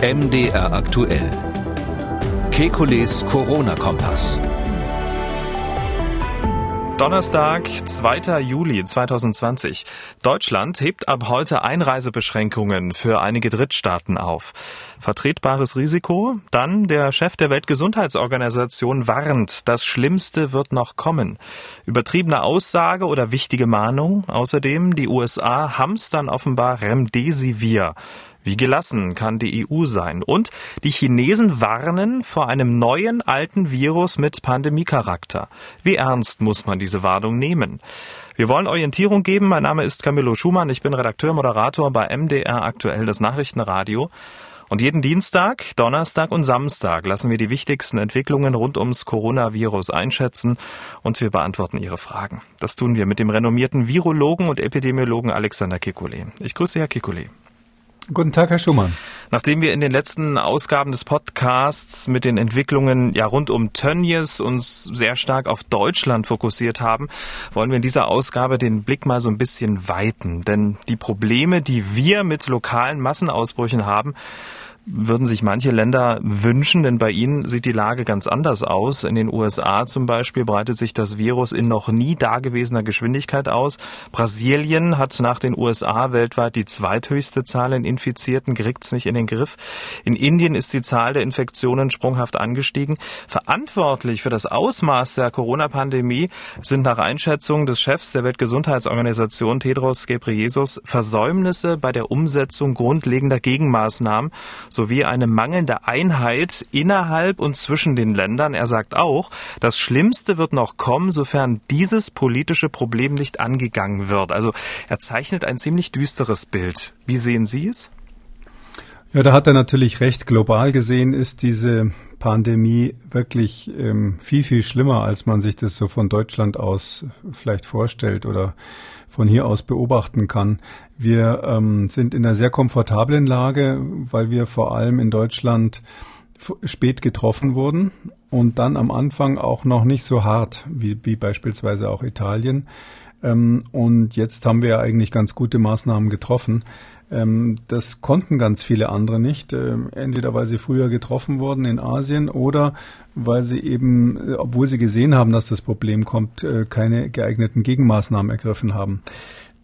MDR aktuell. Kekules Corona-Kompass. Donnerstag, 2. Juli 2020. Deutschland hebt ab heute Einreisebeschränkungen für einige Drittstaaten auf. Vertretbares Risiko? Dann der Chef der Weltgesundheitsorganisation warnt, das Schlimmste wird noch kommen. Übertriebene Aussage oder wichtige Mahnung? Außerdem, die USA hamstern offenbar Remdesivir. Wie gelassen kann die EU sein? Und die Chinesen warnen vor einem neuen alten Virus mit Pandemiecharakter. Wie ernst muss man diese Warnung nehmen? Wir wollen Orientierung geben. Mein Name ist Camillo Schumann. Ich bin Redakteur, Moderator bei MDR aktuell das Nachrichtenradio. Und jeden Dienstag, Donnerstag und Samstag lassen wir die wichtigsten Entwicklungen rund ums Coronavirus einschätzen und wir beantworten Ihre Fragen. Das tun wir mit dem renommierten Virologen und Epidemiologen Alexander Kikule. Ich grüße Herr Kikule. Guten Tag, Herr Schumann. Nachdem wir in den letzten Ausgaben des Podcasts mit den Entwicklungen ja rund um Tönnies uns sehr stark auf Deutschland fokussiert haben, wollen wir in dieser Ausgabe den Blick mal so ein bisschen weiten. Denn die Probleme, die wir mit lokalen Massenausbrüchen haben, würden sich manche Länder wünschen, denn bei ihnen sieht die Lage ganz anders aus. In den USA zum Beispiel breitet sich das Virus in noch nie dagewesener Geschwindigkeit aus. Brasilien hat nach den USA weltweit die zweithöchste Zahl an Infizierten, kriegt's nicht in den Griff. In Indien ist die Zahl der Infektionen sprunghaft angestiegen. Verantwortlich für das Ausmaß der Corona-Pandemie sind nach Einschätzung des Chefs der Weltgesundheitsorganisation Tedros Ghebreyesus Versäumnisse bei der Umsetzung grundlegender Gegenmaßnahmen sowie eine mangelnde Einheit innerhalb und zwischen den Ländern. Er sagt auch, das Schlimmste wird noch kommen, sofern dieses politische Problem nicht angegangen wird. Also er zeichnet ein ziemlich düsteres Bild. Wie sehen Sie es? Ja, da hat er natürlich recht. Global gesehen ist diese Pandemie wirklich ähm, viel, viel schlimmer, als man sich das so von Deutschland aus vielleicht vorstellt oder von hier aus beobachten kann. Wir ähm, sind in einer sehr komfortablen Lage, weil wir vor allem in Deutschland spät getroffen wurden und dann am Anfang auch noch nicht so hart wie, wie beispielsweise auch Italien. Ähm, und jetzt haben wir eigentlich ganz gute Maßnahmen getroffen. Ähm, das konnten ganz viele andere nicht, ähm, entweder weil sie früher getroffen wurden in Asien oder weil sie eben, äh, obwohl sie gesehen haben, dass das Problem kommt, äh, keine geeigneten Gegenmaßnahmen ergriffen haben.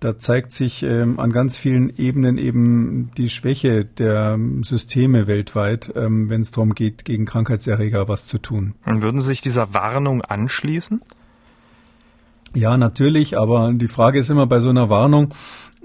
Da zeigt sich ähm, an ganz vielen Ebenen eben die Schwäche der Systeme weltweit, ähm, wenn es darum geht, gegen Krankheitserreger was zu tun. Und würden Sie sich dieser Warnung anschließen? Ja, natürlich, aber die Frage ist immer bei so einer Warnung,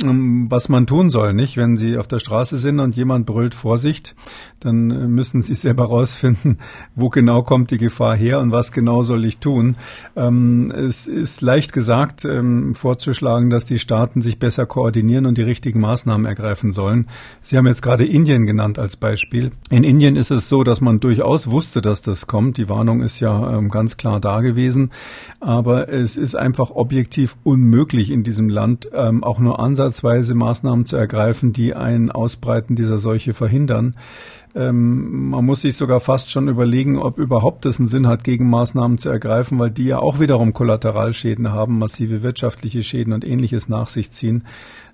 was man tun soll, nicht? Wenn Sie auf der Straße sind und jemand brüllt Vorsicht, dann äh, müssen Sie selber rausfinden, wo genau kommt die Gefahr her und was genau soll ich tun. Ähm, es ist leicht gesagt, ähm, vorzuschlagen, dass die Staaten sich besser koordinieren und die richtigen Maßnahmen ergreifen sollen. Sie haben jetzt gerade Indien genannt als Beispiel. In Indien ist es so, dass man durchaus wusste, dass das kommt. Die Warnung ist ja ähm, ganz klar da gewesen. Aber es ist einfach objektiv unmöglich in diesem Land ähm, auch nur Ansatz ansatzweise Maßnahmen zu ergreifen, die ein Ausbreiten dieser Seuche verhindern. Ähm, man muss sich sogar fast schon überlegen, ob überhaupt es einen Sinn hat, Gegenmaßnahmen zu ergreifen, weil die ja auch wiederum Kollateralschäden haben, massive wirtschaftliche Schäden und ähnliches nach sich ziehen.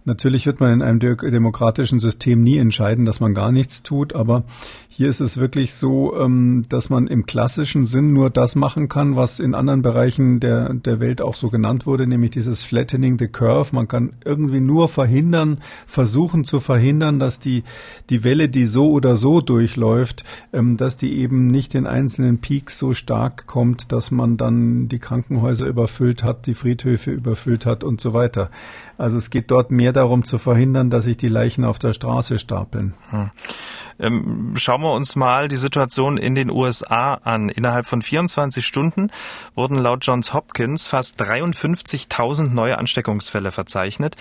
Natürlich wird man in einem demokratischen System nie entscheiden, dass man gar nichts tut, aber hier ist es wirklich so, ähm, dass man im klassischen Sinn nur das machen kann, was in anderen Bereichen der, der Welt auch so genannt wurde, nämlich dieses Flattening the Curve. Man kann irgendwie nur verhindern, versuchen zu verhindern, dass die, die Welle, die so oder so durchläuft, ähm, dass die eben nicht in einzelnen Peaks so stark kommt, dass man dann die Krankenhäuser überfüllt hat, die Friedhöfe überfüllt hat und so weiter. Also es geht dort mehr darum zu verhindern, dass sich die Leichen auf der Straße stapeln. Hm. Ähm, schauen wir uns mal die Situation in den USA an. Innerhalb von 24 Stunden wurden laut Johns Hopkins fast 53.000 neue Ansteckungsfälle verzeichnet.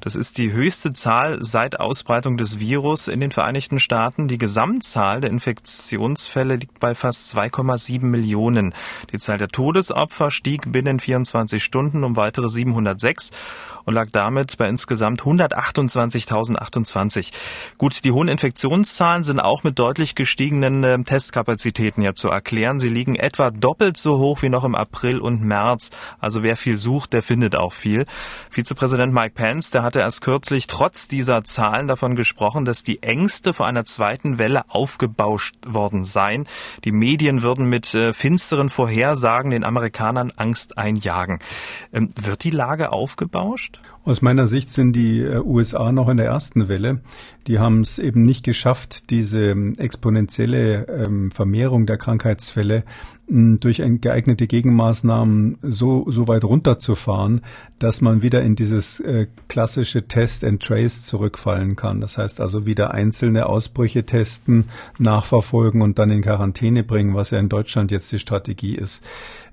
Das ist die höchste Zahl seit Ausbreitung des Virus in den Vereinigten Staaten. Die Gesamtzahl der Infektionsfälle liegt bei fast 2,7 Millionen. Die Zahl der Todesopfer stieg binnen 24 Stunden um weitere 706 und lag damit bei insgesamt 128.028. Gut, die hohen Infektionszahlen Zahlen sind auch mit deutlich gestiegenen äh, Testkapazitäten ja zu erklären. Sie liegen etwa doppelt so hoch wie noch im April und März. Also wer viel sucht, der findet auch viel. Vizepräsident Mike Pence, der hatte erst kürzlich trotz dieser Zahlen davon gesprochen, dass die Ängste vor einer zweiten Welle aufgebauscht worden seien. Die Medien würden mit äh, finsteren Vorhersagen den Amerikanern Angst einjagen. Ähm, wird die Lage aufgebauscht? Aus meiner Sicht sind die äh, USA noch in der ersten Welle. Die haben es eben nicht geschafft, diese ähm, exponentielle ähm, Vermehrung der Krankheitsfälle durch geeignete Gegenmaßnahmen so, so weit runterzufahren, dass man wieder in dieses äh, klassische Test and Trace zurückfallen kann. Das heißt also wieder einzelne Ausbrüche testen, nachverfolgen und dann in Quarantäne bringen, was ja in Deutschland jetzt die Strategie ist.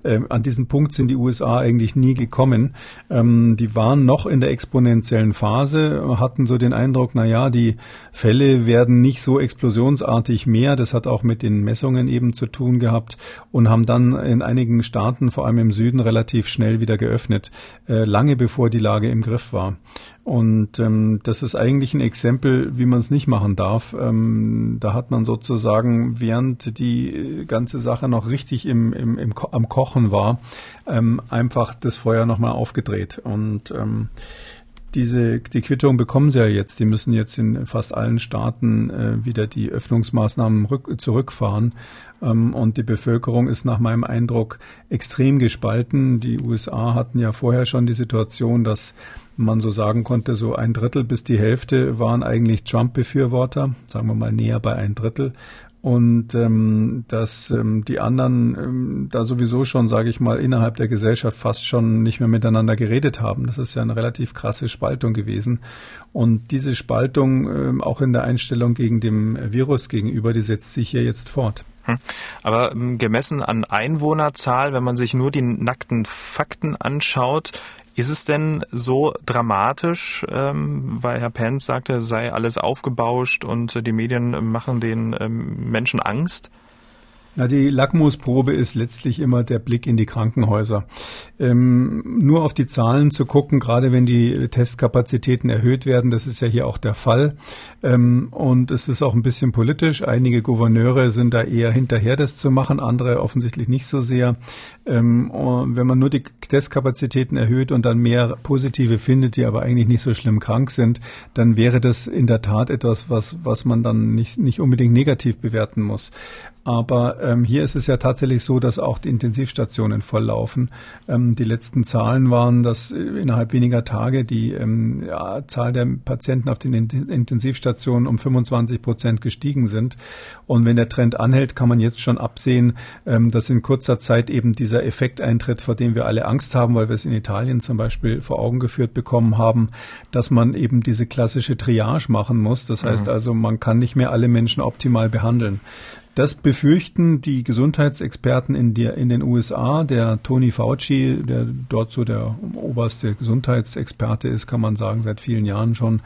Ähm, an diesen Punkt sind die USA eigentlich nie gekommen. Ähm, die waren noch in der exponentiellen Phase, hatten so den Eindruck, na ja, die Fälle werden nicht so explosionsartig mehr. Das hat auch mit den Messungen eben zu tun gehabt und und haben dann in einigen Staaten, vor allem im Süden, relativ schnell wieder geöffnet, äh, lange bevor die Lage im Griff war. Und ähm, das ist eigentlich ein Exempel, wie man es nicht machen darf. Ähm, da hat man sozusagen, während die ganze Sache noch richtig im, im, im am Kochen war, ähm, einfach das Feuer nochmal aufgedreht. Und ähm, diese, die Quittung bekommen sie ja jetzt. Die müssen jetzt in fast allen Staaten äh, wieder die Öffnungsmaßnahmen rück, zurückfahren. Ähm, und die Bevölkerung ist nach meinem Eindruck extrem gespalten. Die USA hatten ja vorher schon die Situation, dass man so sagen konnte, so ein Drittel bis die Hälfte waren eigentlich Trump-Befürworter, sagen wir mal näher bei ein Drittel und ähm, dass ähm, die anderen ähm, da sowieso schon, sage ich mal, innerhalb der Gesellschaft fast schon nicht mehr miteinander geredet haben. Das ist ja eine relativ krasse Spaltung gewesen. Und diese Spaltung ähm, auch in der Einstellung gegen dem Virus gegenüber, die setzt sich hier jetzt fort. Hm. Aber ähm, gemessen an Einwohnerzahl, wenn man sich nur die nackten Fakten anschaut, ist es denn so dramatisch, ähm, weil Herr Pence sagte, sei alles aufgebauscht und die Medien machen den ähm, Menschen Angst? Na, die Lackmusprobe ist letztlich immer der Blick in die Krankenhäuser. Ähm, nur auf die Zahlen zu gucken, gerade wenn die Testkapazitäten erhöht werden, das ist ja hier auch der Fall. Ähm, und es ist auch ein bisschen politisch. Einige Gouverneure sind da eher hinterher, das zu machen, andere offensichtlich nicht so sehr. Ähm, wenn man nur die Testkapazitäten erhöht und dann mehr Positive findet, die aber eigentlich nicht so schlimm krank sind, dann wäre das in der Tat etwas, was, was man dann nicht, nicht unbedingt negativ bewerten muss. Aber ähm, hier ist es ja tatsächlich so, dass auch die Intensivstationen volllaufen. Ähm, die letzten Zahlen waren, dass äh, innerhalb weniger Tage die ähm, ja, Zahl der Patienten auf den Intensivstationen um 25 Prozent gestiegen sind. Und wenn der Trend anhält, kann man jetzt schon absehen, ähm, dass in kurzer Zeit eben dieser Effekt eintritt, vor dem wir alle Angst haben, weil wir es in Italien zum Beispiel vor Augen geführt bekommen haben, dass man eben diese klassische Triage machen muss. Das heißt mhm. also, man kann nicht mehr alle Menschen optimal behandeln. Das befürchten die Gesundheitsexperten in, der, in den USA. Der Tony Fauci, der dort so der oberste Gesundheitsexperte ist, kann man sagen, seit vielen Jahren schon,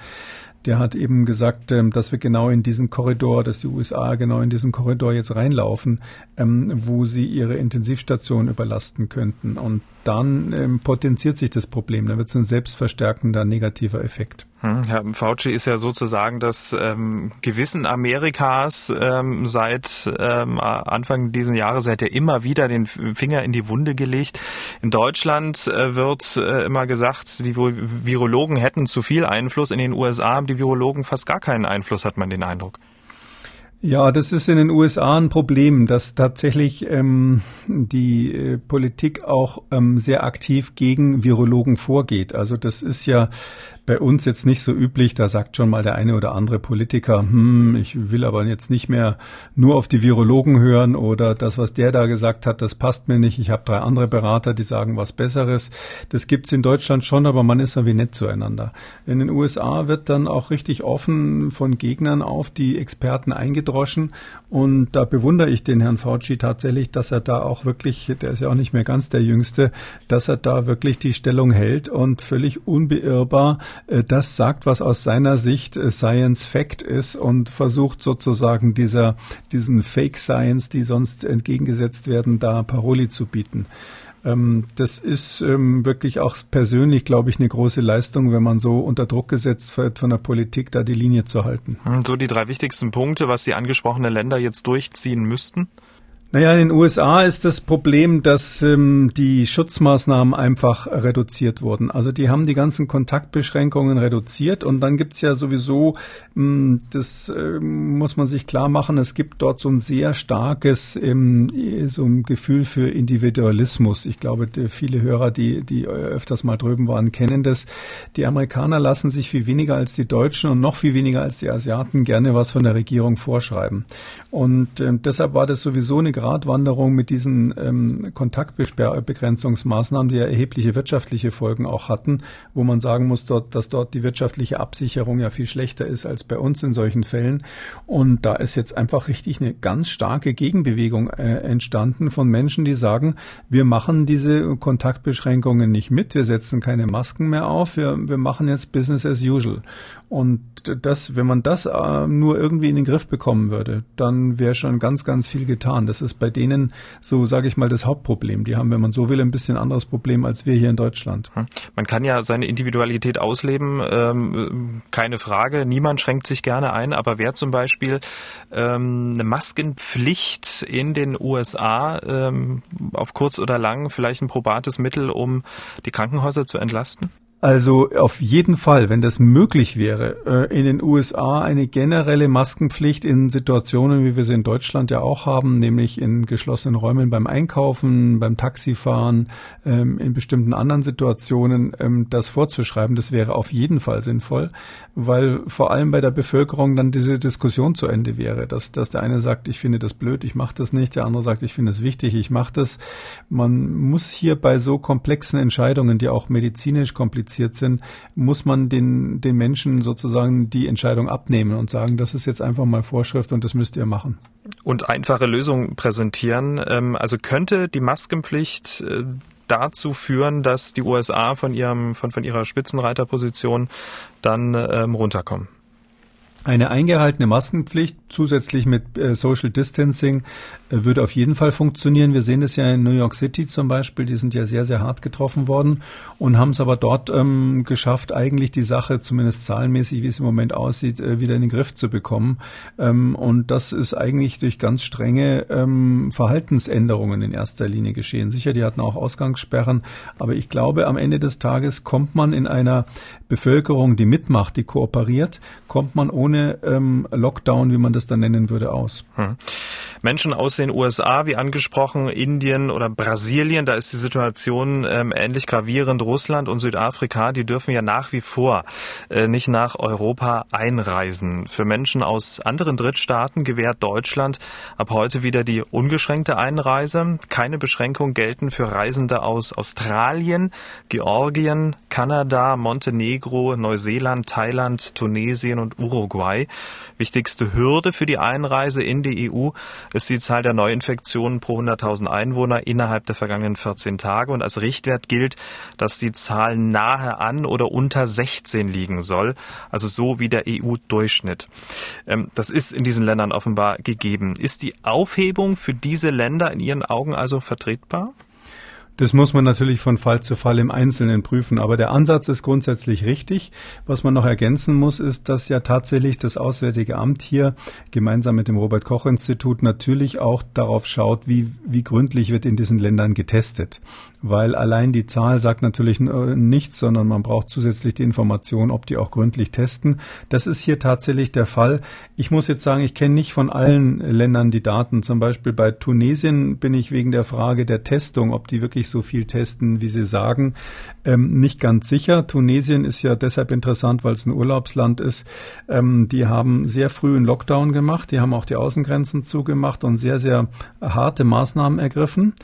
der hat eben gesagt, ähm, dass wir genau in diesen Korridor, dass die USA genau in diesen Korridor jetzt reinlaufen, ähm, wo sie ihre Intensivstation überlasten könnten. Und dann ähm, potenziert sich das Problem. Dann wird es ein selbstverstärkender negativer Effekt. Hm, Herr Fauci ist ja sozusagen das ähm, Gewissen Amerikas ähm, seit ähm, Anfang dieses Jahres. Er hat ja immer wieder den Finger in die Wunde gelegt. In Deutschland äh, wird äh, immer gesagt, die Virologen hätten zu viel Einfluss. In den USA haben die Virologen fast gar keinen Einfluss, hat man den Eindruck. Ja, das ist in den USA ein Problem, dass tatsächlich ähm, die äh, Politik auch ähm, sehr aktiv gegen Virologen vorgeht. Also das ist ja bei uns jetzt nicht so üblich. Da sagt schon mal der eine oder andere Politiker, hm, ich will aber jetzt nicht mehr nur auf die Virologen hören oder das, was der da gesagt hat, das passt mir nicht. Ich habe drei andere Berater, die sagen was Besseres. Das gibt's in Deutschland schon, aber man ist ja wie nett zueinander. In den USA wird dann auch richtig offen von Gegnern auf die Experten eingedroschen und da bewundere ich den Herrn Fauci tatsächlich, dass er da auch wirklich, der ist ja auch nicht mehr ganz der Jüngste, dass er da wirklich die Stellung hält und völlig unbeirrbar das sagt, was aus seiner Sicht äh, Science Fact ist und versucht sozusagen dieser, diesen Fake Science, die sonst entgegengesetzt werden, da Paroli zu bieten. Ähm, das ist ähm, wirklich auch persönlich, glaube ich, eine große Leistung, wenn man so unter Druck gesetzt wird von der Politik, da die Linie zu halten. Hm, so die drei wichtigsten Punkte, was die angesprochenen Länder jetzt durchziehen müssten? Naja, in den USA ist das Problem, dass ähm, die Schutzmaßnahmen einfach reduziert wurden. Also die haben die ganzen Kontaktbeschränkungen reduziert und dann gibt's ja sowieso, ähm, das äh, muss man sich klar machen, es gibt dort so ein sehr starkes ähm, so ein Gefühl für Individualismus. Ich glaube, viele Hörer, die, die öfters mal drüben waren, kennen das. Die Amerikaner lassen sich viel weniger als die Deutschen und noch viel weniger als die Asiaten gerne was von der Regierung vorschreiben. Und äh, deshalb war das sowieso eine Gratwanderung mit diesen ähm, Kontaktbegrenzungsmaßnahmen, die ja erhebliche wirtschaftliche Folgen auch hatten, wo man sagen muss, dort, dass dort die wirtschaftliche Absicherung ja viel schlechter ist als bei uns in solchen Fällen. Und da ist jetzt einfach richtig eine ganz starke Gegenbewegung äh, entstanden von Menschen, die sagen, wir machen diese Kontaktbeschränkungen nicht mit, wir setzen keine Masken mehr auf, wir, wir machen jetzt Business as usual. Und das, wenn man das äh, nur irgendwie in den Griff bekommen würde, dann wäre schon ganz, ganz viel getan. Das ist bei denen so, sage ich mal, das Hauptproblem. Die haben, wenn man so will, ein bisschen anderes Problem als wir hier in Deutschland. Hm. Man kann ja seine Individualität ausleben, ähm, keine Frage. Niemand schränkt sich gerne ein, aber wer zum Beispiel ähm, eine Maskenpflicht in den USA ähm, auf kurz oder lang vielleicht ein probates Mittel, um die Krankenhäuser zu entlasten? Also auf jeden Fall, wenn das möglich wäre, äh, in den USA eine generelle Maskenpflicht in Situationen, wie wir sie in Deutschland ja auch haben, nämlich in geschlossenen Räumen beim Einkaufen, beim Taxifahren, ähm, in bestimmten anderen Situationen, ähm, das vorzuschreiben, das wäre auf jeden Fall sinnvoll, weil vor allem bei der Bevölkerung dann diese Diskussion zu Ende wäre, dass, dass der eine sagt, ich finde das blöd, ich mache das nicht, der andere sagt, ich finde es wichtig, ich mache das. Man muss hier bei so komplexen Entscheidungen, die auch medizinisch kompliziert qualifiziert sind, muss man den, den Menschen sozusagen die Entscheidung abnehmen und sagen, das ist jetzt einfach mal Vorschrift und das müsst ihr machen. Und einfache Lösungen präsentieren. Ähm, also könnte die Maskenpflicht äh, dazu führen, dass die USA von ihrem, von, von ihrer Spitzenreiterposition dann ähm, runterkommen? Eine eingehaltene Maskenpflicht zusätzlich mit äh, Social Distancing äh, würde auf jeden Fall funktionieren. Wir sehen das ja in New York City zum Beispiel. Die sind ja sehr, sehr hart getroffen worden und haben es aber dort ähm, geschafft, eigentlich die Sache, zumindest zahlenmäßig, wie es im Moment aussieht, äh, wieder in den Griff zu bekommen. Ähm, und das ist eigentlich durch ganz strenge ähm, Verhaltensänderungen in erster Linie geschehen. Sicher, die hatten auch Ausgangssperren, aber ich glaube, am Ende des Tages kommt man in einer Bevölkerung, die mitmacht, die kooperiert, kommt man ohne ähm, Lockdown, wie man das dann nennen würde, aus. Hm. Menschen aus den USA, wie angesprochen, Indien oder Brasilien, da ist die Situation ähm, ähnlich gravierend. Russland und Südafrika, die dürfen ja nach wie vor äh, nicht nach Europa einreisen. Für Menschen aus anderen Drittstaaten gewährt Deutschland ab heute wieder die ungeschränkte Einreise. Keine Beschränkungen gelten für Reisende aus Australien, Georgien, Kanada, Montenegro, Neuseeland, Thailand, Tunesien und Uruguay. Wichtigste Hürde für die Einreise in die EU ist die Zahl der Neuinfektionen pro 100.000 Einwohner innerhalb der vergangenen 14 Tage. Und als Richtwert gilt, dass die Zahl nahe an oder unter 16 liegen soll, also so wie der EU-Durchschnitt. Ähm, das ist in diesen Ländern offenbar gegeben. Ist die Aufhebung für diese Länder in Ihren Augen also vertretbar? Das muss man natürlich von Fall zu Fall im Einzelnen prüfen. Aber der Ansatz ist grundsätzlich richtig. Was man noch ergänzen muss, ist, dass ja tatsächlich das Auswärtige Amt hier gemeinsam mit dem Robert Koch Institut natürlich auch darauf schaut, wie, wie gründlich wird in diesen Ländern getestet weil allein die Zahl sagt natürlich äh, nichts, sondern man braucht zusätzlich die Information, ob die auch gründlich testen. Das ist hier tatsächlich der Fall. Ich muss jetzt sagen, ich kenne nicht von allen Ländern die Daten. Zum Beispiel bei Tunesien bin ich wegen der Frage der Testung, ob die wirklich so viel testen, wie sie sagen, ähm, nicht ganz sicher. Tunesien ist ja deshalb interessant, weil es ein Urlaubsland ist. Ähm, die haben sehr früh einen Lockdown gemacht. Die haben auch die Außengrenzen zugemacht und sehr, sehr harte Maßnahmen ergriffen.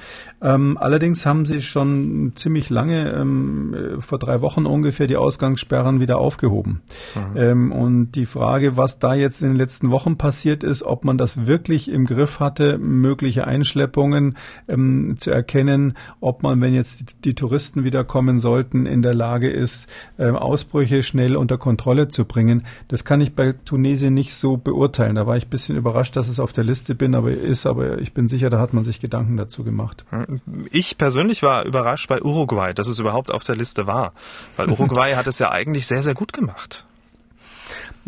Ähm, allerdings haben sie schon ziemlich lange, ähm, vor drei Wochen ungefähr, die Ausgangssperren wieder aufgehoben. Mhm. Ähm, und die Frage, was da jetzt in den letzten Wochen passiert ist, ob man das wirklich im Griff hatte, mögliche Einschleppungen ähm, zu erkennen, ob ob man, wenn jetzt die, Touristen wieder kommen sollten, in der Lage ist, äh, Ausbrüche schnell unter Kontrolle zu bringen. Das kann ich bei Tunesien nicht so beurteilen. Da war ich ein bisschen überrascht, dass es auf der Liste bin, aber ist, aber ich bin sicher, da hat man sich Gedanken dazu gemacht. Ich persönlich war überrascht bei Uruguay, dass es überhaupt auf der Liste war, weil Uruguay hat es ja eigentlich sehr, sehr gut gemacht.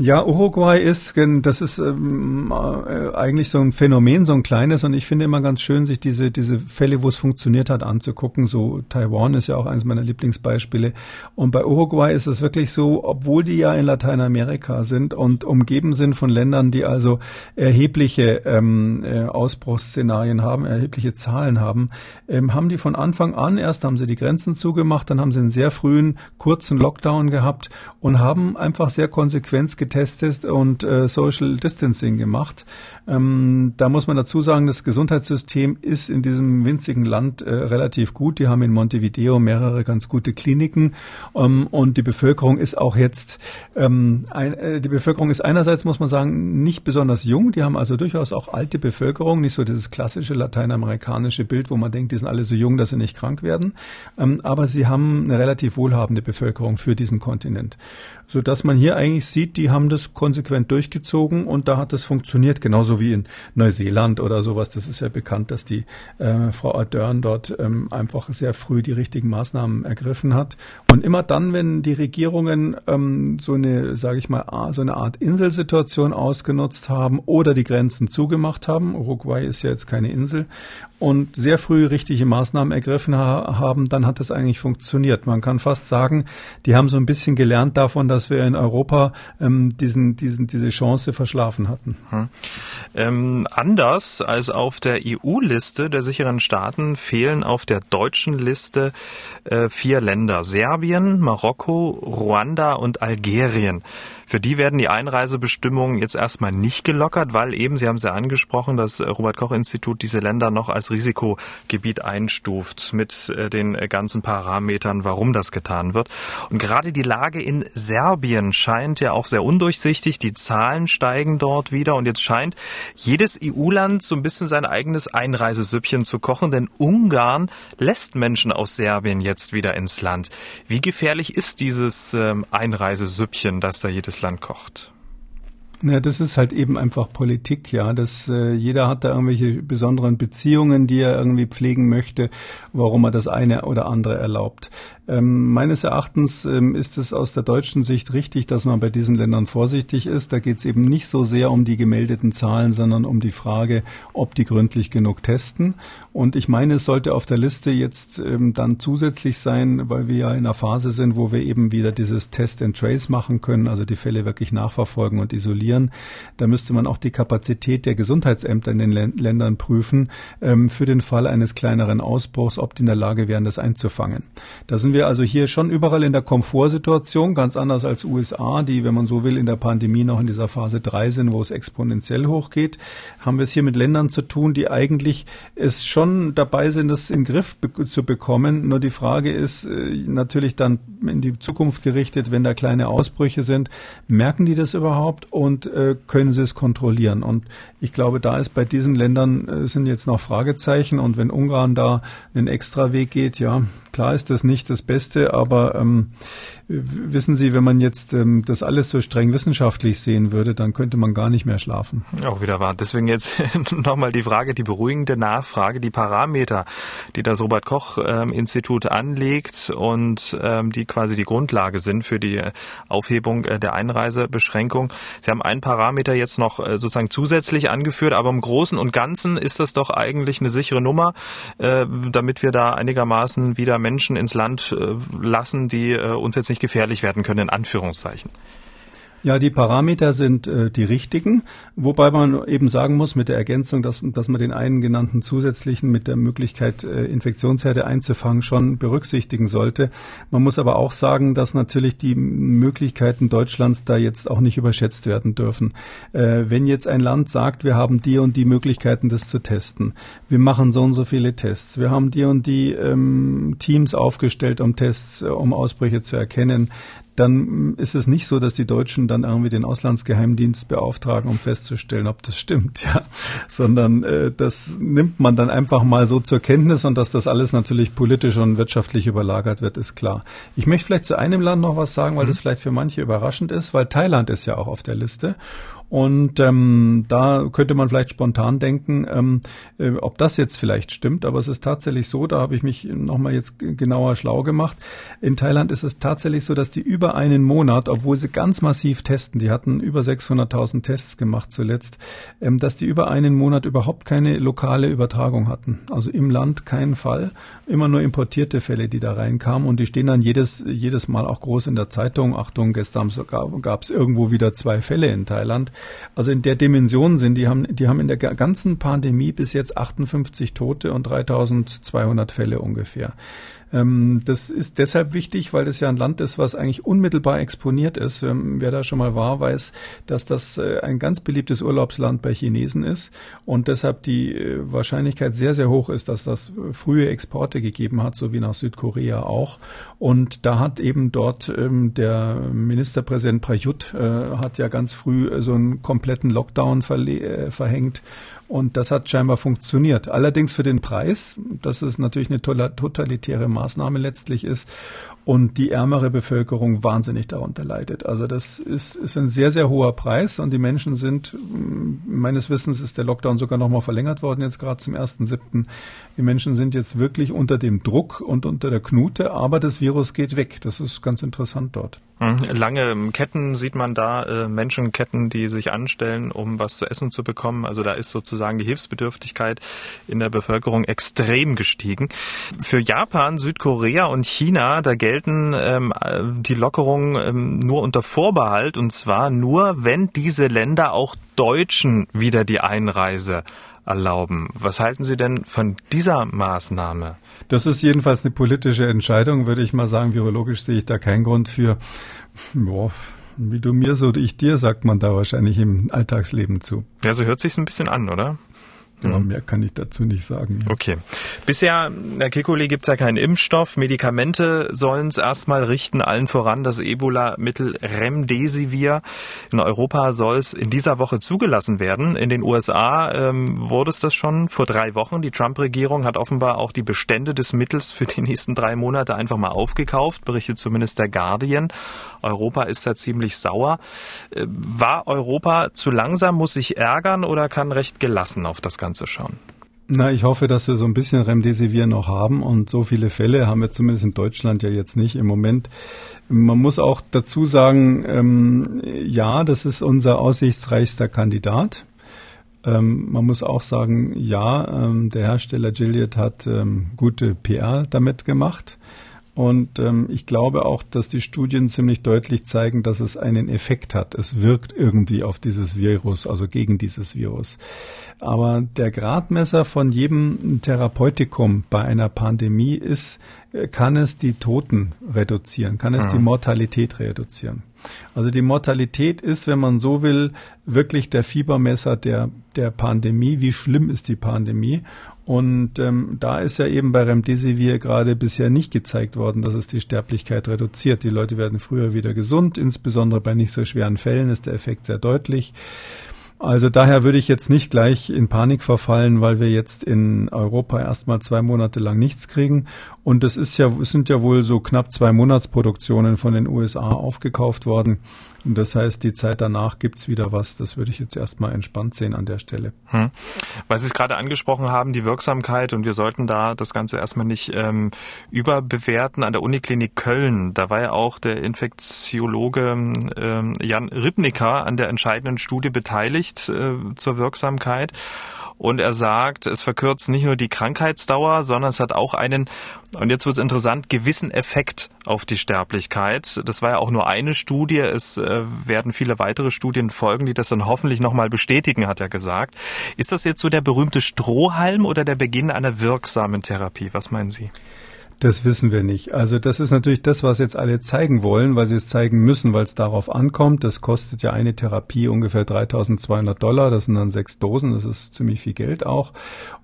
Ja, Uruguay ist, das ist ähm, äh, eigentlich so ein Phänomen, so ein kleines, und ich finde immer ganz schön, sich diese, diese Fälle, wo es funktioniert hat, anzugucken. So Taiwan ist ja auch eines meiner Lieblingsbeispiele. Und bei Uruguay ist es wirklich so, obwohl die ja in Lateinamerika sind und umgeben sind von Ländern, die also erhebliche ähm, äh, Ausbruchsszenarien haben, erhebliche Zahlen haben, ähm, haben die von Anfang an, erst haben sie die Grenzen zugemacht, dann haben sie einen sehr frühen, kurzen Lockdown gehabt und haben einfach sehr konsequent getestet und äh, Social Distancing gemacht. Ähm, da muss man dazu sagen, das Gesundheitssystem ist in diesem winzigen Land äh, relativ gut. Die haben in Montevideo mehrere ganz gute Kliniken ähm, und die Bevölkerung ist auch jetzt, ähm, ein, äh, die Bevölkerung ist einerseits, muss man sagen, nicht besonders jung. Die haben also durchaus auch alte Bevölkerung, nicht so dieses klassische lateinamerikanische Bild, wo man denkt, die sind alle so jung, dass sie nicht krank werden. Ähm, aber sie haben eine relativ wohlhabende Bevölkerung für diesen Kontinent, so dass man hier eigentlich sieht, die haben haben das konsequent durchgezogen und da hat es funktioniert, genauso wie in Neuseeland oder sowas. Das ist ja bekannt, dass die äh, Frau Ardern dort ähm, einfach sehr früh die richtigen Maßnahmen ergriffen hat. Und immer dann, wenn die Regierungen ähm, so eine, sage ich mal, so eine Art Inselsituation ausgenutzt haben oder die Grenzen zugemacht haben, Uruguay ist ja jetzt keine Insel, und sehr früh richtige Maßnahmen ergriffen ha haben, dann hat das eigentlich funktioniert. Man kann fast sagen, die haben so ein bisschen gelernt davon, dass wir in Europa ähm, diesen, diesen, diese Chance verschlafen hatten. Hm. Ähm, anders als auf der EU-Liste der sicheren Staaten fehlen auf der deutschen Liste äh, vier Länder. Serbien, Marokko, Ruanda und Algerien. Für die werden die Einreisebestimmungen jetzt erstmal nicht gelockert, weil eben, Sie haben es ja angesprochen, das Robert-Koch-Institut diese Länder noch als Risikogebiet einstuft mit äh, den ganzen Parametern, warum das getan wird. Und gerade die Lage in Serbien scheint ja auch sehr undurchsichtig. Die Zahlen steigen dort wieder und jetzt scheint jedes EU-Land so ein bisschen sein eigenes Einreisesüppchen zu kochen, denn Ungarn lässt Menschen aus Serbien jetzt wieder ins Land. Wie gefährlich ist dieses ähm, Einreisesüppchen, das da jedes Land kocht? Ja, das ist halt eben einfach Politik, ja. Das, äh, jeder hat da irgendwelche besonderen Beziehungen, die er irgendwie pflegen möchte, warum er das eine oder andere erlaubt. Ähm, meines Erachtens ähm, ist es aus der deutschen Sicht richtig, dass man bei diesen Ländern vorsichtig ist. Da geht es eben nicht so sehr um die gemeldeten Zahlen, sondern um die Frage, ob die gründlich genug testen. Und ich meine, es sollte auf der Liste jetzt ähm, dann zusätzlich sein, weil wir ja in einer Phase sind, wo wir eben wieder dieses Test and Trace machen können, also die Fälle wirklich nachverfolgen und isolieren kontrollieren. Da müsste man auch die Kapazität der Gesundheitsämter in den Ländern prüfen, ähm, für den Fall eines kleineren Ausbruchs, ob die in der Lage wären, das einzufangen. Da sind wir also hier schon überall in der Komfortsituation, ganz anders als USA, die, wenn man so will, in der Pandemie noch in dieser Phase 3 sind, wo es exponentiell hochgeht. Haben wir es hier mit Ländern zu tun, die eigentlich es schon dabei sind, das in den Griff zu bekommen. Nur die Frage ist äh, natürlich dann in die Zukunft gerichtet, wenn da kleine Ausbrüche sind, merken die das überhaupt und und äh, können sie es kontrollieren. Und ich glaube, da ist bei diesen Ländern äh, sind jetzt noch Fragezeichen. Und wenn Ungarn da einen extra Weg geht, ja, klar ist das nicht das Beste, aber ähm, wissen Sie, wenn man jetzt ähm, das alles so streng wissenschaftlich sehen würde, dann könnte man gar nicht mehr schlafen. Auch wieder wahr. Deswegen jetzt nochmal die Frage, die beruhigende Nachfrage, die Parameter, die das Robert Koch ähm, Institut anlegt und ähm, die quasi die Grundlage sind für die Aufhebung äh, der Einreisebeschränkung. Sie haben einen Parameter jetzt noch äh, sozusagen zusätzlich angeführt, aber im Großen und Ganzen ist das doch eigentlich eine sichere Nummer, äh, damit wir da einigermaßen wieder Menschen ins Land äh, lassen, die äh, uns jetzt nicht gefährlich werden können, in Anführungszeichen. Ja, die Parameter sind äh, die richtigen, wobei man eben sagen muss mit der Ergänzung, dass, dass man den einen genannten zusätzlichen mit der Möglichkeit, äh, Infektionsherde einzufangen, schon berücksichtigen sollte. Man muss aber auch sagen, dass natürlich die Möglichkeiten Deutschlands da jetzt auch nicht überschätzt werden dürfen. Äh, wenn jetzt ein Land sagt, wir haben die und die Möglichkeiten, das zu testen, wir machen so und so viele Tests, wir haben die und die ähm, Teams aufgestellt, um Tests, äh, um Ausbrüche zu erkennen, dann ist es nicht so, dass die Deutschen dann irgendwie den Auslandsgeheimdienst beauftragen, um festzustellen, ob das stimmt, ja, sondern äh, das nimmt man dann einfach mal so zur Kenntnis und dass das alles natürlich politisch und wirtschaftlich überlagert wird, ist klar. Ich möchte vielleicht zu einem Land noch was sagen, weil mhm. das vielleicht für manche überraschend ist, weil Thailand ist ja auch auf der Liste und ähm, da könnte man vielleicht spontan denken, ähm, äh, ob das jetzt vielleicht stimmt. Aber es ist tatsächlich so, da habe ich mich nochmal jetzt genauer schlau gemacht. In Thailand ist es tatsächlich so, dass die über einen Monat, obwohl sie ganz massiv testen, die hatten über 600.000 Tests gemacht zuletzt, ähm, dass die über einen Monat überhaupt keine lokale Übertragung hatten. Also im Land keinen Fall, immer nur importierte Fälle, die da reinkamen. Und die stehen dann jedes, jedes Mal auch groß in der Zeitung. Achtung, gestern gab es irgendwo wieder zwei Fälle in Thailand also in der Dimension sind. Die haben, die haben in der ganzen Pandemie bis jetzt 58 Tote und 3200 Fälle ungefähr. Ähm, das ist deshalb wichtig, weil das ja ein Land ist, was eigentlich unmittelbar exponiert ist. Wer da schon mal war, weiß, dass das äh, ein ganz beliebtes Urlaubsland bei Chinesen ist und deshalb die äh, Wahrscheinlichkeit sehr, sehr hoch ist, dass das frühe Exporte gegeben hat, so wie nach Südkorea auch. Und da hat eben dort ähm, der Ministerpräsident Prayut äh, hat ja ganz früh so einen kompletten Lockdown verhängt und das hat scheinbar funktioniert. Allerdings für den Preis, dass es natürlich eine totalitäre Maßnahme letztlich ist und die ärmere Bevölkerung wahnsinnig darunter leidet. Also das ist, ist ein sehr, sehr hoher Preis und die Menschen sind, meines Wissens ist der Lockdown sogar nochmal verlängert worden, jetzt gerade zum 1.7. Die Menschen sind jetzt wirklich unter dem Druck und unter der Knute, aber das Virus geht weg. Das ist ganz interessant dort. Mhm. Lange Ketten sieht man da, äh, Menschenketten, die sich anstellen, um was zu essen zu bekommen. Also da ist sozusagen die Hilfsbedürftigkeit in der Bevölkerung extrem gestiegen. Für Japan, Südkorea und China, da gelten ähm, die Lockerungen ähm, nur unter Vorbehalt und zwar nur, wenn diese Länder auch Deutschen wieder die Einreise erlauben. Was halten Sie denn von dieser Maßnahme? Das ist jedenfalls eine politische Entscheidung, würde ich mal sagen. Virologisch sehe ich da keinen Grund für. Boah, wie du mir, so ich dir, sagt man da wahrscheinlich im Alltagsleben zu. Ja, so hört sich's ein bisschen an, oder? Ja, mehr kann ich dazu nicht sagen. Okay. Bisher, Herr Kikuli, gibt es ja keinen Impfstoff. Medikamente sollen es erstmal richten, allen voran das Ebola-Mittel Remdesivir. In Europa soll es in dieser Woche zugelassen werden. In den USA ähm, wurde es das schon vor drei Wochen. Die Trump-Regierung hat offenbar auch die Bestände des Mittels für die nächsten drei Monate einfach mal aufgekauft, berichtet zumindest der Guardian. Europa ist da ziemlich sauer. Äh, war Europa zu langsam, muss sich ärgern oder kann recht gelassen auf das Ganze Ganze schauen? Na, ich hoffe, dass wir so ein bisschen Remdesivir noch haben und so viele Fälle haben wir zumindest in Deutschland ja jetzt nicht im Moment. Man muss auch dazu sagen, ähm, ja, das ist unser aussichtsreichster Kandidat. Ähm, man muss auch sagen, ja, ähm, der Hersteller Gilead hat ähm, gute PR damit gemacht. Und ähm, ich glaube auch, dass die Studien ziemlich deutlich zeigen, dass es einen Effekt hat. Es wirkt irgendwie auf dieses Virus, also gegen dieses Virus. Aber der Gradmesser von jedem Therapeutikum bei einer Pandemie ist, äh, kann es die Toten reduzieren, kann es ja. die Mortalität reduzieren. Also die Mortalität ist, wenn man so will, wirklich der Fiebermesser der, der Pandemie. Wie schlimm ist die Pandemie? Und ähm, da ist ja eben bei Remdesivir gerade bisher nicht gezeigt worden, dass es die Sterblichkeit reduziert. Die Leute werden früher wieder gesund, insbesondere bei nicht so schweren Fällen ist der Effekt sehr deutlich. Also daher würde ich jetzt nicht gleich in Panik verfallen, weil wir jetzt in Europa erstmal zwei Monate lang nichts kriegen. Und es ist ja, es sind ja wohl so knapp zwei Monatsproduktionen von den USA aufgekauft worden. Und das heißt, die Zeit danach gibt's wieder was. Das würde ich jetzt erstmal entspannt sehen an der Stelle. Hm. Weil Sie es gerade angesprochen haben, die Wirksamkeit und wir sollten da das Ganze erstmal nicht ähm, überbewerten. An der Uniklinik Köln, da war ja auch der Infektiologe ähm, Jan Ribnicker an der entscheidenden Studie beteiligt äh, zur Wirksamkeit. Und er sagt, es verkürzt nicht nur die Krankheitsdauer, sondern es hat auch einen, und jetzt wird es interessant, gewissen Effekt auf die Sterblichkeit. Das war ja auch nur eine Studie. Es äh, werden viele weitere Studien folgen, die das dann hoffentlich nochmal bestätigen, hat er gesagt. Ist das jetzt so der berühmte Strohhalm oder der Beginn einer wirksamen Therapie? Was meinen Sie? Das wissen wir nicht. Also das ist natürlich das, was jetzt alle zeigen wollen, weil sie es zeigen müssen, weil es darauf ankommt. Das kostet ja eine Therapie ungefähr 3200 Dollar. Das sind dann sechs Dosen. Das ist ziemlich viel Geld auch.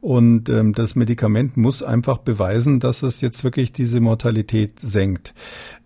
Und ähm, das Medikament muss einfach beweisen, dass es jetzt wirklich diese Mortalität senkt.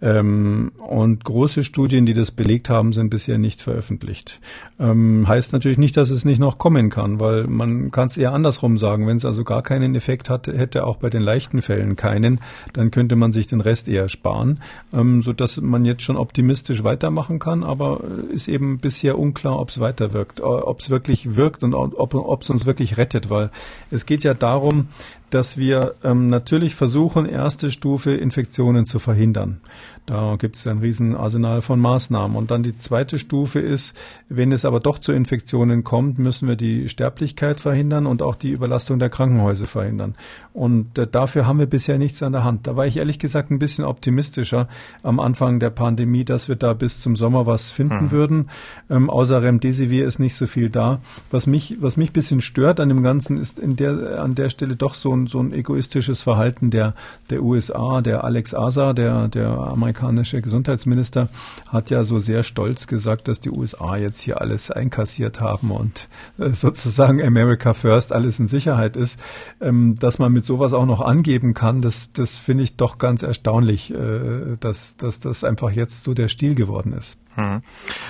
Ähm, und große Studien, die das belegt haben, sind bisher nicht veröffentlicht. Ähm, heißt natürlich nicht, dass es nicht noch kommen kann, weil man kann es eher andersrum sagen. Wenn es also gar keinen Effekt hat, hätte auch bei den leichten Fällen keinen dann könnte man sich den Rest eher sparen, ähm, so dass man jetzt schon optimistisch weitermachen kann, aber äh, ist eben bisher unklar, ob es weiter wirkt, äh, ob es wirklich wirkt und ob es uns wirklich rettet, weil es geht ja darum, dass wir ähm, natürlich versuchen, erste Stufe Infektionen zu verhindern. Da gibt es ein Riesenarsenal von Maßnahmen. Und dann die zweite Stufe ist, wenn es aber doch zu Infektionen kommt, müssen wir die Sterblichkeit verhindern und auch die Überlastung der Krankenhäuser verhindern. Und äh, dafür haben wir bisher nichts an der Hand. Da war ich ehrlich gesagt ein bisschen optimistischer am Anfang der Pandemie, dass wir da bis zum Sommer was finden mhm. würden. Ähm, außer Remdesivir ist nicht so viel da. Was mich, was mich bisschen stört an dem Ganzen ist in der, an der Stelle doch so ein, so ein egoistisches Verhalten der, der USA, der Alex Asa, der, der amerikanische Gesundheitsminister, hat ja so sehr stolz gesagt, dass die USA jetzt hier alles einkassiert haben und äh, sozusagen America First alles in Sicherheit ist. Ähm, dass man mit sowas auch noch angeben kann, das, das finde ich doch ganz erstaunlich, äh, dass, dass das einfach jetzt so der Stil geworden ist. Hm.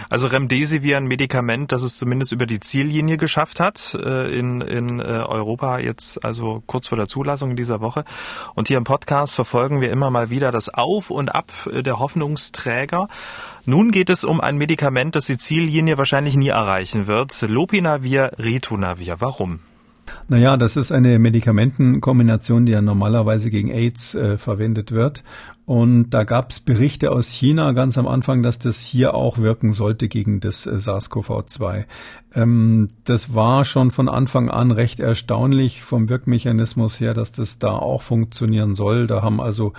Also Remdesivir, ein Medikament, das es zumindest über die Ziellinie geschafft hat äh, in, in äh, Europa jetzt, also kurz vor der Zulassung dieser Woche. Und hier im Podcast verfolgen wir immer mal wieder das Auf und Ab der Hoffnungsträger. Nun geht es um ein Medikament, das die Ziellinie wahrscheinlich nie erreichen wird. Lopinavir, Ritonavir. Warum? Naja, das ist eine Medikamentenkombination, die ja normalerweise gegen AIDS äh, verwendet wird. Und da gab es Berichte aus China ganz am Anfang, dass das hier auch wirken sollte gegen das äh, SARS-CoV-2. Ähm, das war schon von Anfang an recht erstaunlich vom Wirkmechanismus her, dass das da auch funktionieren soll. Da haben also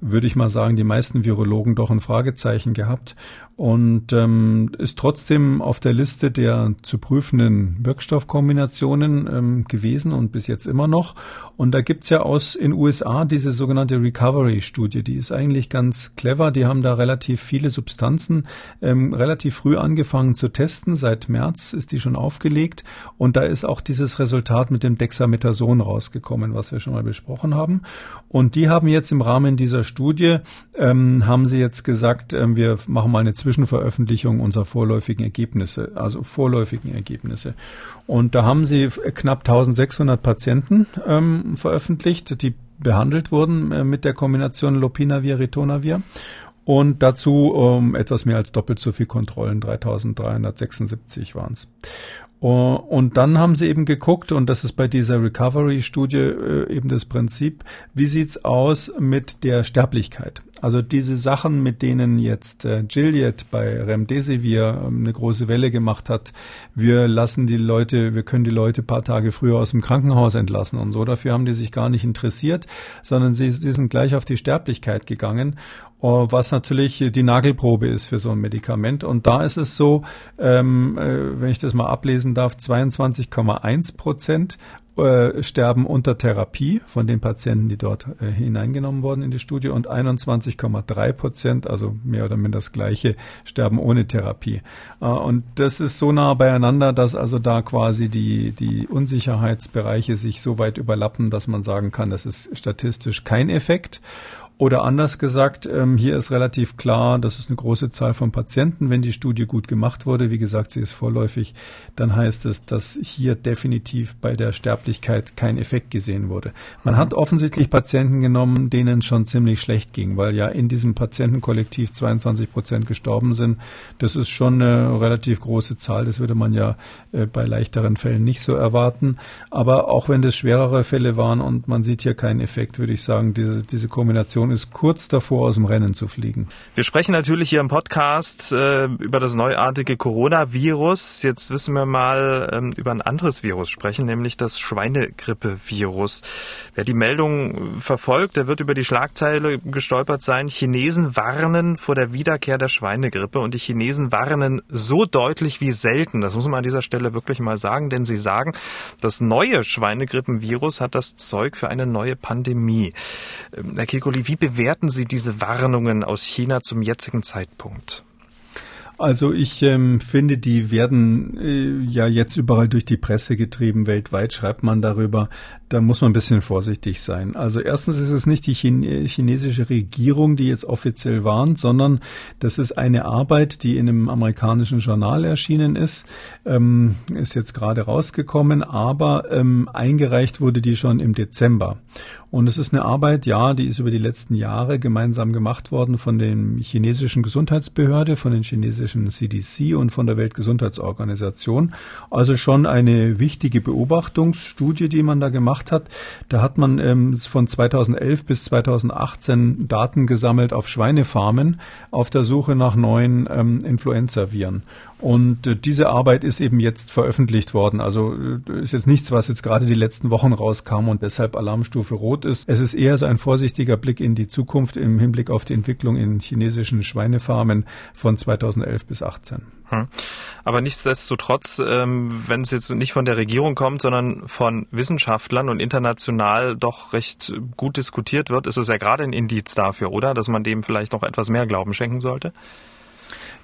würde ich mal sagen, die meisten Virologen doch ein Fragezeichen gehabt und ähm, ist trotzdem auf der Liste der zu prüfenden Wirkstoffkombinationen ähm, gewesen und bis jetzt immer noch. Und da gibt's ja aus in USA diese sogenannte Recovery-Studie, die ist eigentlich ganz clever. Die haben da relativ viele Substanzen ähm, relativ früh angefangen zu testen. Seit März ist die schon aufgelegt und da ist auch dieses Resultat mit dem Dexamethason rausgekommen, was wir schon mal besprochen haben. Und die haben jetzt im Rahmen dieser Studie ähm, haben sie jetzt gesagt, ähm, wir machen mal eine Zwischenveröffentlichung unserer vorläufigen Ergebnisse, also vorläufigen Ergebnisse. Und da haben sie knapp 1600 Patienten ähm, veröffentlicht, die behandelt wurden äh, mit der Kombination Lopinavir, Ritonavir und dazu ähm, etwas mehr als doppelt so viel Kontrollen, 3376 waren es. Und dann haben sie eben geguckt, und das ist bei dieser Recovery-Studie äh, eben das Prinzip, wie sieht's aus mit der Sterblichkeit? Also diese Sachen, mit denen jetzt äh, Gilead bei Remdesivir ähm, eine große Welle gemacht hat, wir lassen die Leute, wir können die Leute paar Tage früher aus dem Krankenhaus entlassen und so, dafür haben die sich gar nicht interessiert, sondern sie, sie sind gleich auf die Sterblichkeit gegangen äh, was natürlich die Nagelprobe ist für so ein Medikament. Und da ist es so, ähm, äh, wenn ich das mal ablesen darf, 22,1 Prozent äh, sterben unter Therapie von den Patienten, die dort äh, hineingenommen wurden in die Studie und 21,3 Prozent, also mehr oder minder das gleiche, sterben ohne Therapie. Äh, und das ist so nah beieinander, dass also da quasi die, die Unsicherheitsbereiche sich so weit überlappen, dass man sagen kann, das ist statistisch kein Effekt. Oder anders gesagt, ähm, hier ist relativ klar, das ist eine große Zahl von Patienten. Wenn die Studie gut gemacht wurde, wie gesagt, sie ist vorläufig, dann heißt es, dass hier definitiv bei der Sterblichkeit kein Effekt gesehen wurde. Man hat offensichtlich Patienten genommen, denen schon ziemlich schlecht ging, weil ja in diesem Patientenkollektiv 22 Prozent gestorben sind. Das ist schon eine relativ große Zahl. Das würde man ja äh, bei leichteren Fällen nicht so erwarten. Aber auch wenn das schwerere Fälle waren und man sieht hier keinen Effekt, würde ich sagen, diese, diese Kombination Infektion ist kurz davor, aus dem Rennen zu fliegen. Wir sprechen natürlich hier im Podcast äh, über das neuartige Coronavirus. Jetzt wissen wir mal ähm, über ein anderes Virus sprechen, nämlich das Schweinegrippevirus. Wer die Meldung verfolgt, der wird über die Schlagzeile gestolpert sein. Chinesen warnen vor der Wiederkehr der Schweinegrippe und die Chinesen warnen so deutlich wie selten. Das muss man an dieser Stelle wirklich mal sagen, denn sie sagen, das neue Schweinegrippenvirus hat das Zeug für eine neue Pandemie. Ähm, Herr Kikoli, wie bewerten Sie diese Warnungen aus China zum jetzigen Zeitpunkt? Also ich ähm, finde, die werden äh, ja jetzt überall durch die Presse getrieben. Weltweit schreibt man darüber. Da muss man ein bisschen vorsichtig sein. Also erstens ist es nicht die chinesische Regierung, die jetzt offiziell warnt, sondern das ist eine Arbeit, die in einem amerikanischen Journal erschienen ist. Ähm, ist jetzt gerade rausgekommen, aber ähm, eingereicht wurde die schon im Dezember. Und es ist eine Arbeit, ja, die ist über die letzten Jahre gemeinsam gemacht worden von der chinesischen Gesundheitsbehörde, von den chinesischen CDC und von der Weltgesundheitsorganisation. Also schon eine wichtige Beobachtungsstudie, die man da gemacht hat. Da hat man ähm, von 2011 bis 2018 Daten gesammelt auf Schweinefarmen auf der Suche nach neuen ähm, Influenza-Viren. Und äh, diese Arbeit ist eben jetzt veröffentlicht worden. Also äh, ist jetzt nichts, was jetzt gerade die letzten Wochen rauskam und deshalb Alarmstufe Rot ist. Es ist eher so ein vorsichtiger Blick in die Zukunft im Hinblick auf die Entwicklung in chinesischen Schweinefarmen von 2011 bis 2018. Hm. Aber nichtsdestotrotz, ähm, wenn es jetzt nicht von der Regierung kommt, sondern von Wissenschaftlern und international doch recht gut diskutiert wird, ist es ja gerade ein Indiz dafür, oder? Dass man dem vielleicht noch etwas mehr Glauben schenken sollte?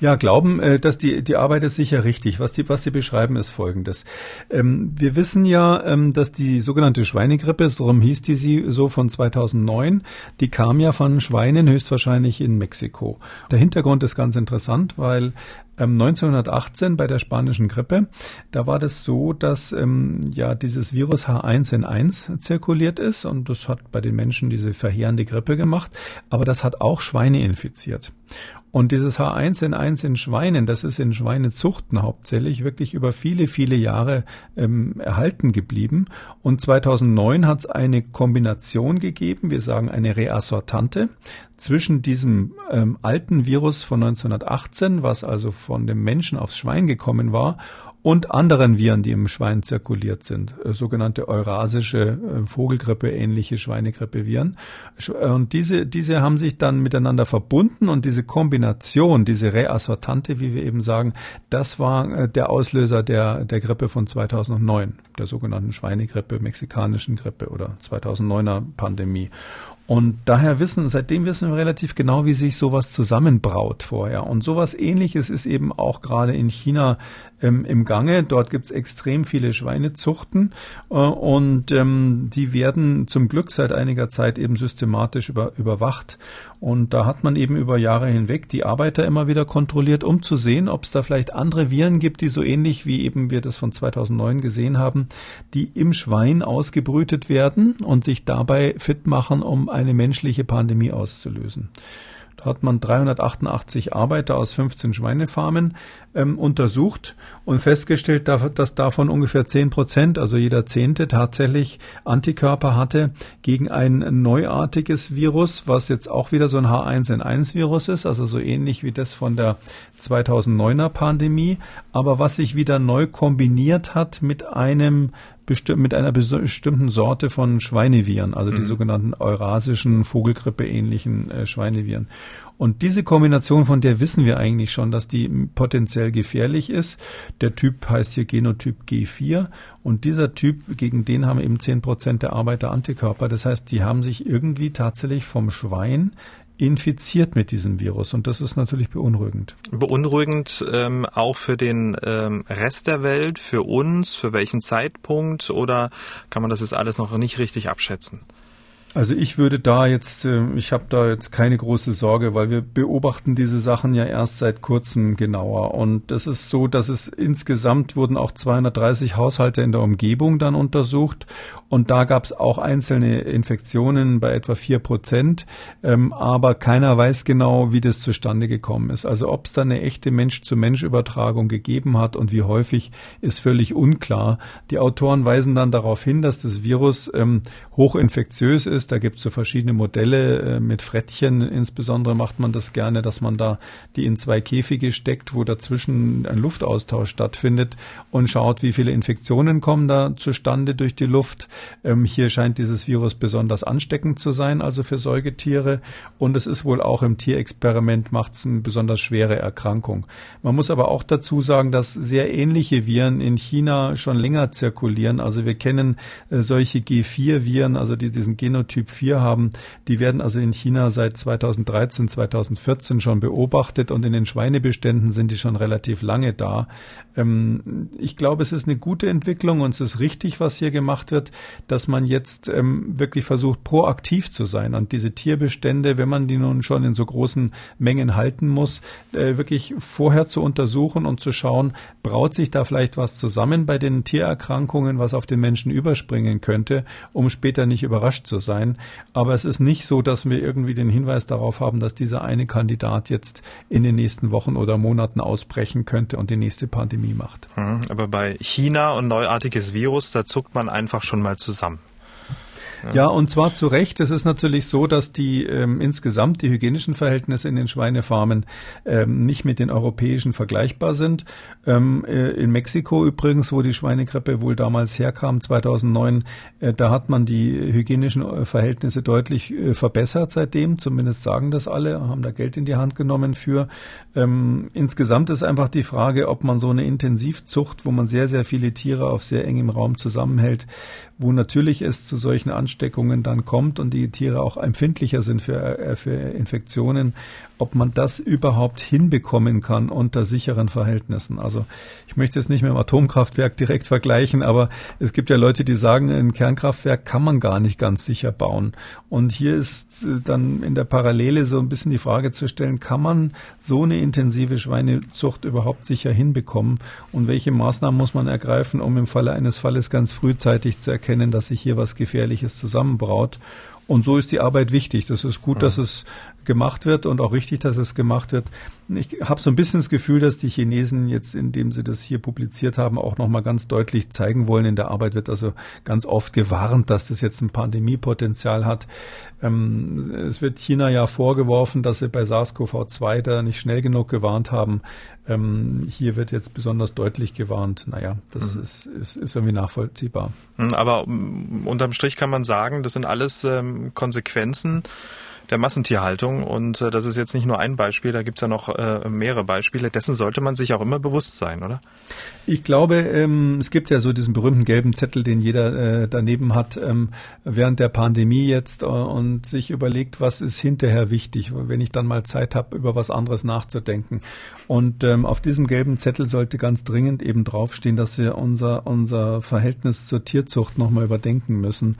Ja, glauben, äh, dass die, die Arbeit ist sicher richtig. Was die, was Sie beschreiben, ist Folgendes. Ähm, wir wissen ja, ähm, dass die sogenannte Schweinegrippe, so hieß die sie so von 2009, die kam ja von Schweinen höchstwahrscheinlich in Mexiko. Der Hintergrund ist ganz interessant, weil 1918 ähm, bei der spanischen Grippe, da war das so, dass ähm, ja dieses Virus H1N1 zirkuliert ist und das hat bei den Menschen diese verheerende Grippe gemacht, aber das hat auch Schweine infiziert. Und dieses H1N1 in Schweinen, das ist in Schweinezuchten hauptsächlich wirklich über viele, viele Jahre ähm, erhalten geblieben. Und 2009 hat es eine Kombination gegeben, wir sagen eine Reassortante, zwischen diesem ähm, alten Virus von 1918, was also von dem Menschen aufs Schwein gekommen war, und anderen Viren, die im Schwein zirkuliert sind, äh, sogenannte eurasische äh, Vogelgrippe ähnliche Schweinegrippe-Viren. Und diese, diese haben sich dann miteinander verbunden und diese Kombination, diese Reassortante, wie wir eben sagen, das war äh, der Auslöser der, der Grippe von 2009, der sogenannten Schweinegrippe, mexikanischen Grippe oder 2009er Pandemie. Und daher wissen, seitdem wissen wir relativ genau, wie sich sowas zusammenbraut vorher. Und sowas ähnliches ist eben auch gerade in China ähm, im Gange. Dort gibt es extrem viele Schweinezuchten äh, und ähm, die werden zum Glück seit einiger Zeit eben systematisch über, überwacht. Und da hat man eben über Jahre hinweg die Arbeiter immer wieder kontrolliert, um zu sehen, ob es da vielleicht andere Viren gibt, die so ähnlich wie eben wir das von 2009 gesehen haben, die im Schwein ausgebrütet werden und sich dabei fit machen, um eine menschliche Pandemie auszulösen. Da hat man 388 Arbeiter aus 15 Schweinefarmen ähm, untersucht und festgestellt, dass davon ungefähr 10 Prozent, also jeder Zehnte, tatsächlich Antikörper hatte gegen ein neuartiges Virus, was jetzt auch wieder so ein H1N1-Virus ist, also so ähnlich wie das von der 2009er Pandemie, aber was sich wieder neu kombiniert hat mit einem mit einer bestimmten Sorte von Schweineviren, also die mhm. sogenannten eurasischen Vogelgrippe-ähnlichen äh, Schweineviren. Und diese Kombination, von der wissen wir eigentlich schon, dass die potenziell gefährlich ist. Der Typ heißt hier Genotyp G4 und dieser Typ, gegen den haben eben 10 Prozent der Arbeiter Antikörper. Das heißt, die haben sich irgendwie tatsächlich vom Schwein infiziert mit diesem Virus und das ist natürlich beunruhigend. Beunruhigend ähm, auch für den ähm, Rest der Welt, für uns, für welchen Zeitpunkt oder kann man das jetzt alles noch nicht richtig abschätzen? Also ich würde da jetzt, äh, ich habe da jetzt keine große Sorge, weil wir beobachten diese Sachen ja erst seit kurzem genauer. Und das ist so, dass es insgesamt wurden auch 230 Haushalte in der Umgebung dann untersucht. Und da gab es auch einzelne Infektionen bei etwa vier Prozent. Ähm, aber keiner weiß genau, wie das zustande gekommen ist. Also ob es da eine echte Mensch-zu-Mensch-Übertragung gegeben hat und wie häufig, ist völlig unklar. Die Autoren weisen dann darauf hin, dass das Virus ähm, hochinfektiös ist ist. Da gibt es so verschiedene Modelle äh, mit Frettchen. Insbesondere macht man das gerne, dass man da die in zwei Käfige steckt, wo dazwischen ein Luftaustausch stattfindet und schaut, wie viele Infektionen kommen da zustande durch die Luft. Ähm, hier scheint dieses Virus besonders ansteckend zu sein, also für Säugetiere. Und es ist wohl auch im Tierexperiment macht es eine besonders schwere Erkrankung. Man muss aber auch dazu sagen, dass sehr ähnliche Viren in China schon länger zirkulieren. Also wir kennen äh, solche G4-Viren, also die diesen Genotyp 4 haben, die werden also in China seit 2013, 2014 schon beobachtet und in den Schweinebeständen sind die schon relativ lange da. Ähm, ich glaube, es ist eine gute Entwicklung und es ist richtig, was hier gemacht wird, dass man jetzt ähm, wirklich versucht, proaktiv zu sein und diese Tierbestände, wenn man die nun schon in so großen Mengen halten muss, äh, wirklich vorher zu untersuchen und zu schauen, braut sich da vielleicht was zusammen bei den Tiererkrankungen, was auf den Menschen überspringen könnte, um später nicht überrascht zu sein. Aber es ist nicht so, dass wir irgendwie den Hinweis darauf haben, dass dieser eine Kandidat jetzt in den nächsten Wochen oder Monaten ausbrechen könnte und die nächste Pandemie macht. Mhm, aber bei China und neuartiges Virus, da zuckt man einfach schon mal zusammen. Ja. und zwar zu Recht. Es ist natürlich so, dass die ähm, insgesamt die hygienischen Verhältnisse in den Schweinefarmen ähm, nicht mit den europäischen vergleichbar sind. Ähm, äh, in Mexiko übrigens, wo die Schweinegrippe wohl damals herkam, 2009, äh, da hat man die hygienischen äh, Verhältnisse deutlich äh, verbessert seitdem. Zumindest sagen das alle, haben da Geld in die Hand genommen für. Ähm, insgesamt ist einfach die Frage, ob man so eine Intensivzucht, wo man sehr, sehr viele Tiere auf sehr engem Raum zusammenhält, wo natürlich es zu solchen Ansteckungen dann kommt und die Tiere auch empfindlicher sind für, äh, für Infektionen, ob man das überhaupt hinbekommen kann unter sicheren Verhältnissen. Also ich möchte es nicht mit dem Atomkraftwerk direkt vergleichen, aber es gibt ja Leute, die sagen, ein Kernkraftwerk kann man gar nicht ganz sicher bauen. Und hier ist äh, dann in der Parallele so ein bisschen die Frage zu stellen, kann man so eine intensive Schweinezucht überhaupt sicher hinbekommen und welche Maßnahmen muss man ergreifen, um im Falle eines Falles ganz frühzeitig zu erkennen, dass sich hier was Gefährliches zusammenbraut. Und so ist die Arbeit wichtig. Das ist gut, dass es gemacht wird und auch richtig, dass es gemacht wird. Ich habe so ein bisschen das Gefühl, dass die Chinesen jetzt, indem sie das hier publiziert haben, auch nochmal ganz deutlich zeigen wollen. In der Arbeit wird also ganz oft gewarnt, dass das jetzt ein Pandemiepotenzial hat. Ähm, es wird China ja vorgeworfen, dass sie bei SARS-CoV-2 da nicht schnell genug gewarnt haben. Ähm, hier wird jetzt besonders deutlich gewarnt. Naja, das mhm. ist, ist, ist irgendwie nachvollziehbar. Mhm, aber um, unterm Strich kann man sagen, das sind alles ähm, Konsequenzen der Massentierhaltung. Und äh, das ist jetzt nicht nur ein Beispiel, da gibt's ja noch äh, mehrere Beispiele. Dessen sollte man sich auch immer bewusst sein, oder? Ich glaube, ähm, es gibt ja so diesen berühmten gelben Zettel, den jeder äh, daneben hat ähm, während der Pandemie jetzt äh, und sich überlegt, was ist hinterher wichtig, wenn ich dann mal Zeit habe, über was anderes nachzudenken. Und ähm, auf diesem gelben Zettel sollte ganz dringend eben draufstehen, dass wir unser, unser Verhältnis zur Tierzucht nochmal überdenken müssen.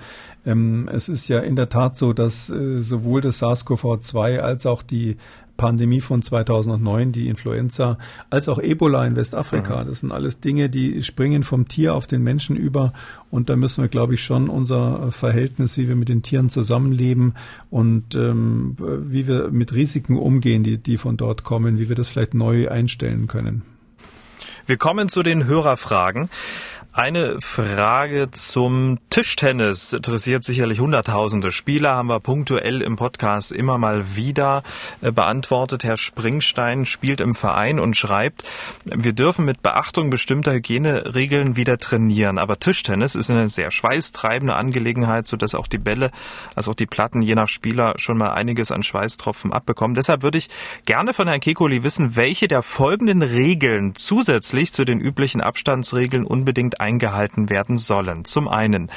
Ähm, es ist ja in der Tat so, dass äh, sowohl das SARS-CoV-2 als auch die Pandemie von 2009, die Influenza, als auch Ebola in Westafrika. Das sind alles Dinge, die springen vom Tier auf den Menschen über. Und da müssen wir, glaube ich, schon unser Verhältnis, wie wir mit den Tieren zusammenleben und ähm, wie wir mit Risiken umgehen, die, die von dort kommen, wie wir das vielleicht neu einstellen können. Wir kommen zu den Hörerfragen. Eine Frage zum Tischtennis interessiert sicherlich hunderttausende Spieler, haben wir punktuell im Podcast immer mal wieder äh, beantwortet. Herr Springstein spielt im Verein und schreibt, wir dürfen mit Beachtung bestimmter Hygieneregeln wieder trainieren, aber Tischtennis ist eine sehr schweißtreibende Angelegenheit, sodass auch die Bälle, also auch die Platten je nach Spieler schon mal einiges an Schweißtropfen abbekommen. Deshalb würde ich gerne von Herrn Kekoli wissen, welche der folgenden Regeln zusätzlich zu den üblichen Abstandsregeln unbedingt eingehalten werden sollen. Zum einen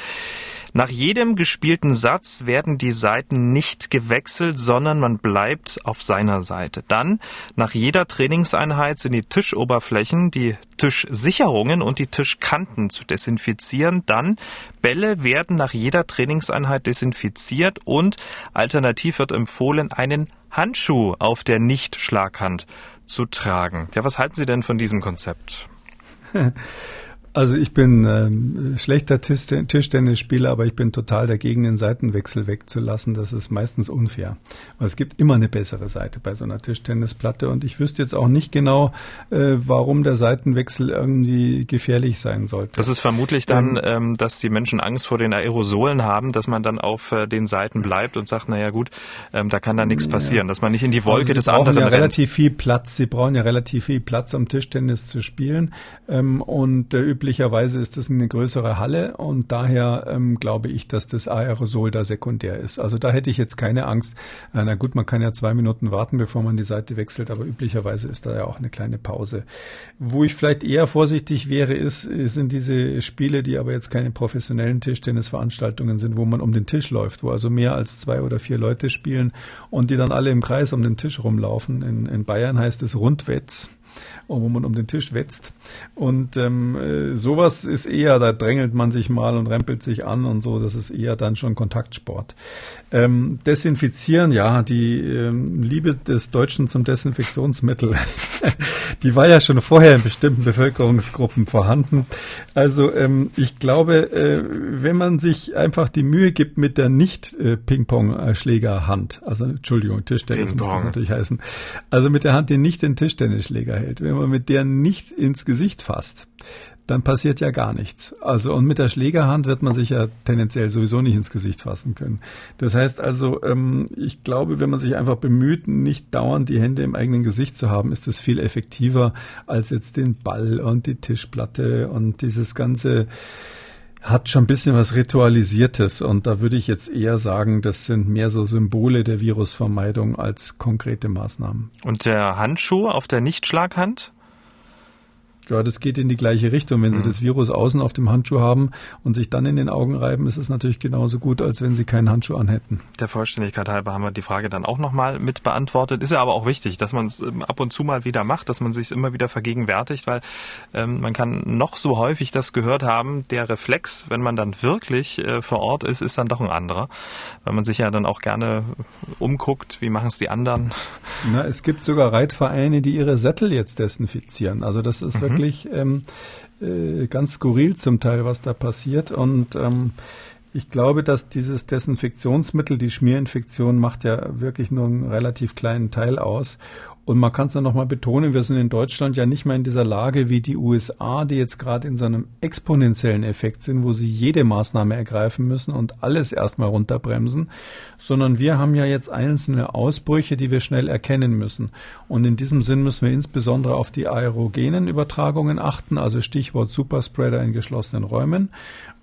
nach jedem gespielten Satz werden die Seiten nicht gewechselt, sondern man bleibt auf seiner Seite. Dann, nach jeder Trainingseinheit sind die Tischoberflächen, die Tischsicherungen und die Tischkanten zu desinfizieren. Dann, Bälle werden nach jeder Trainingseinheit desinfiziert und alternativ wird empfohlen, einen Handschuh auf der Nicht-Schlaghand zu tragen. Ja, was halten Sie denn von diesem Konzept? Also ich bin ähm, schlechter Tischtennisspieler, aber ich bin total dagegen, den Seitenwechsel wegzulassen. Das ist meistens unfair. Weil es gibt immer eine bessere Seite bei so einer Tischtennisplatte und ich wüsste jetzt auch nicht genau, äh, warum der Seitenwechsel irgendwie gefährlich sein sollte. Das ist vermutlich dann, ähm, ähm dass die Menschen Angst vor den Aerosolen haben, dass man dann auf äh, den Seiten bleibt und sagt, naja gut, ähm, da kann da nichts passieren, ja. dass man nicht in die Wolke also des anderen ja rennt. relativ viel Platz. Sie brauchen ja relativ viel Platz, um Tischtennis zu spielen ähm, und äh, üblicherweise ist das eine größere Halle und daher ähm, glaube ich, dass das Aerosol da sekundär ist. Also da hätte ich jetzt keine Angst. Äh, na gut, man kann ja zwei Minuten warten, bevor man die Seite wechselt, aber üblicherweise ist da ja auch eine kleine Pause. Wo ich vielleicht eher vorsichtig wäre, ist, sind diese Spiele, die aber jetzt keine professionellen Tischtennisveranstaltungen sind, wo man um den Tisch läuft, wo also mehr als zwei oder vier Leute spielen und die dann alle im Kreis um den Tisch rumlaufen. In, in Bayern heißt es Rundwetz wo man um den Tisch wetzt. Und ähm, äh, sowas ist eher, da drängelt man sich mal und rempelt sich an und so, das ist eher dann schon Kontaktsport. Ähm, desinfizieren, ja, die ähm, Liebe des Deutschen zum Desinfektionsmittel, die war ja schon vorher in bestimmten Bevölkerungsgruppen vorhanden. Also ähm, ich glaube, äh, wenn man sich einfach die Mühe gibt mit der nicht äh, Ping-Pong-Schlägerhand, also Entschuldigung, Tischtennis muss das natürlich heißen, also mit der Hand, die nicht den Tischtennisschläger hält, wenn man mit der nicht ins Gesicht fasst, dann passiert ja gar nichts. Also und mit der Schlägerhand wird man sich ja tendenziell sowieso nicht ins Gesicht fassen können. Das heißt also, ähm, ich glaube, wenn man sich einfach bemüht, nicht dauernd die Hände im eigenen Gesicht zu haben, ist das viel effektiver als jetzt den Ball und die Tischplatte und dieses ganze hat schon ein bisschen was Ritualisiertes und da würde ich jetzt eher sagen, das sind mehr so Symbole der Virusvermeidung als konkrete Maßnahmen. Und der Handschuh auf der Nichtschlaghand? Ja, das geht in die gleiche Richtung. Wenn Sie mhm. das Virus außen auf dem Handschuh haben und sich dann in den Augen reiben, ist es natürlich genauso gut, als wenn Sie keinen Handschuh anhätten. Der Vollständigkeit halber haben wir die Frage dann auch nochmal mit beantwortet. Ist ja aber auch wichtig, dass man es ähm, ab und zu mal wieder macht, dass man sich immer wieder vergegenwärtigt, weil ähm, man kann noch so häufig das gehört haben, der Reflex, wenn man dann wirklich äh, vor Ort ist, ist dann doch ein anderer, weil man sich ja dann auch gerne umguckt, wie machen es die anderen. Na, es gibt sogar Reitvereine, die ihre Sättel jetzt desinfizieren. Also das ist mhm wirklich ähm, äh, ganz skurril zum Teil, was da passiert. Und ähm, ich glaube, dass dieses Desinfektionsmittel, die Schmierinfektion, macht ja wirklich nur einen relativ kleinen Teil aus. Und man kann es noch mal betonen, wir sind in Deutschland ja nicht mehr in dieser Lage wie die USA, die jetzt gerade in so einem exponentiellen Effekt sind, wo sie jede Maßnahme ergreifen müssen und alles erstmal runterbremsen, sondern wir haben ja jetzt einzelne Ausbrüche, die wir schnell erkennen müssen. Und in diesem Sinn müssen wir insbesondere auf die aerogenen Übertragungen achten, also Stichwort Superspreader in geschlossenen Räumen.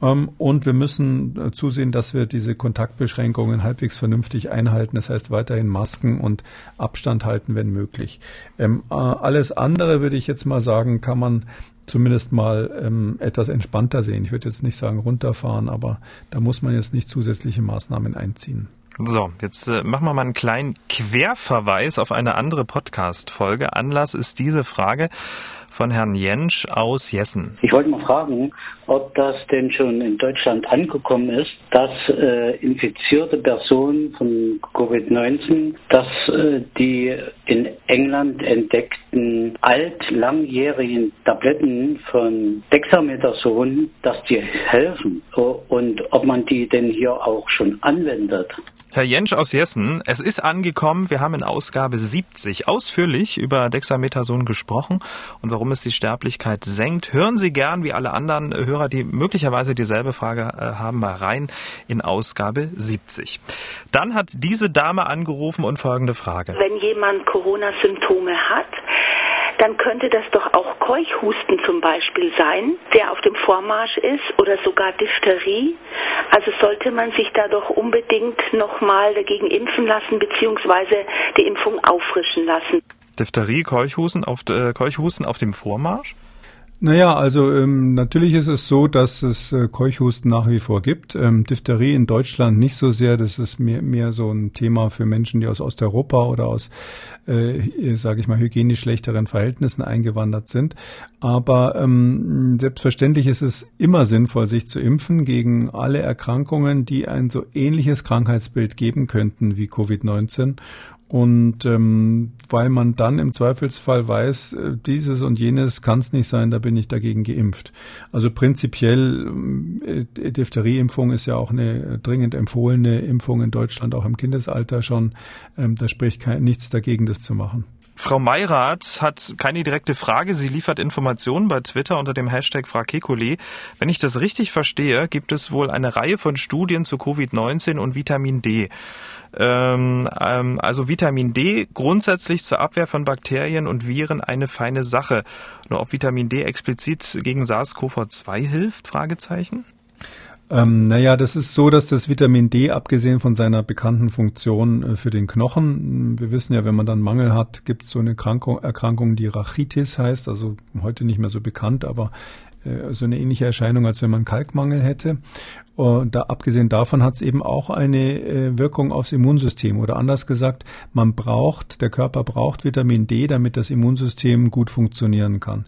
Ähm, und wir müssen äh, zusehen, dass wir diese Kontaktbeschränkungen halbwegs vernünftig einhalten. Das heißt weiterhin Masken und Abstand halten, wenn möglich. Ähm, äh, alles andere würde ich jetzt mal sagen, kann man zumindest mal ähm, etwas entspannter sehen. Ich würde jetzt nicht sagen runterfahren, aber da muss man jetzt nicht zusätzliche Maßnahmen einziehen. So, jetzt äh, machen wir mal einen kleinen Querverweis auf eine andere Podcast-Folge. Anlass ist diese Frage von Herrn Jentsch aus Jessen. Ich wollte mal fragen, ob das denn schon in Deutschland angekommen ist, dass äh, infizierte Personen von Covid-19, dass äh, die in England entdeckten alt-langjährigen Tabletten von Dexamethason, dass die helfen und ob man die denn hier auch schon anwendet. Herr Jentsch aus Jessen, es ist angekommen. Wir haben in Ausgabe 70 ausführlich über Dexamethason gesprochen und warum es die Sterblichkeit senkt. Hören Sie gern, wie alle anderen Hörer, die möglicherweise dieselbe Frage äh, haben, mal rein in Ausgabe 70. Dann hat diese Dame angerufen und folgende Frage. Wenn jemand Corona-Symptome hat, dann könnte das doch auch Keuchhusten zum Beispiel sein, der auf dem Vormarsch ist oder sogar Diphtherie. Also sollte man sich da doch unbedingt nochmal dagegen impfen lassen beziehungsweise die Impfung auffrischen lassen. Diphtherie, Keuchhusten auf, äh, Keuchhusten auf dem Vormarsch? Naja, also ähm, natürlich ist es so, dass es äh, Keuchhusten nach wie vor gibt. Ähm, Diphtherie in Deutschland nicht so sehr. Das ist mehr, mehr so ein Thema für Menschen, die aus Osteuropa oder aus, äh, sage ich mal, hygienisch schlechteren Verhältnissen eingewandert sind. Aber ähm, selbstverständlich ist es immer sinnvoll, sich zu impfen gegen alle Erkrankungen, die ein so ähnliches Krankheitsbild geben könnten wie Covid-19. Und ähm, weil man dann im Zweifelsfall weiß, äh, dieses und jenes kann es nicht sein, da bin ich dagegen geimpft. Also prinzipiell, äh, Diphtherieimpfung ist ja auch eine dringend empfohlene Impfung in Deutschland, auch im Kindesalter schon. Ähm, da spricht kein, nichts dagegen, das zu machen. Frau Mayrath hat keine direkte Frage. Sie liefert Informationen bei Twitter unter dem Hashtag FragKekule. Wenn ich das richtig verstehe, gibt es wohl eine Reihe von Studien zu Covid-19 und Vitamin D. Ähm, ähm, also Vitamin D grundsätzlich zur Abwehr von Bakterien und Viren eine feine Sache. Nur ob Vitamin D explizit gegen SARS-CoV-2 hilft? Fragezeichen. Ähm, naja, das ist so, dass das Vitamin D, abgesehen von seiner bekannten Funktion äh, für den Knochen, wir wissen ja, wenn man dann Mangel hat, gibt es so eine Erkrankung, Erkrankung, die Rachitis heißt, also heute nicht mehr so bekannt, aber so eine ähnliche Erscheinung, als wenn man Kalkmangel hätte. Und da, abgesehen davon hat es eben auch eine äh, Wirkung aufs Immunsystem. Oder anders gesagt, man braucht, der Körper braucht Vitamin D, damit das Immunsystem gut funktionieren kann.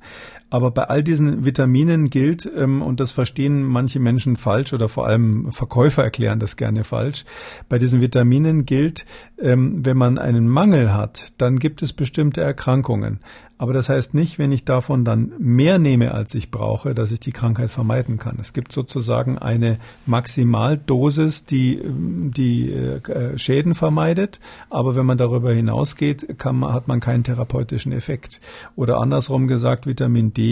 Aber bei all diesen Vitaminen gilt, ähm, und das verstehen manche Menschen falsch oder vor allem Verkäufer erklären das gerne falsch, bei diesen Vitaminen gilt, ähm, wenn man einen Mangel hat, dann gibt es bestimmte Erkrankungen. Aber das heißt nicht, wenn ich davon dann mehr nehme, als ich brauche, dass ich die Krankheit vermeiden kann. Es gibt sozusagen eine Maximaldosis, die die äh, Schäden vermeidet. Aber wenn man darüber hinausgeht, kann man, hat man keinen therapeutischen Effekt. Oder andersrum gesagt, Vitamin D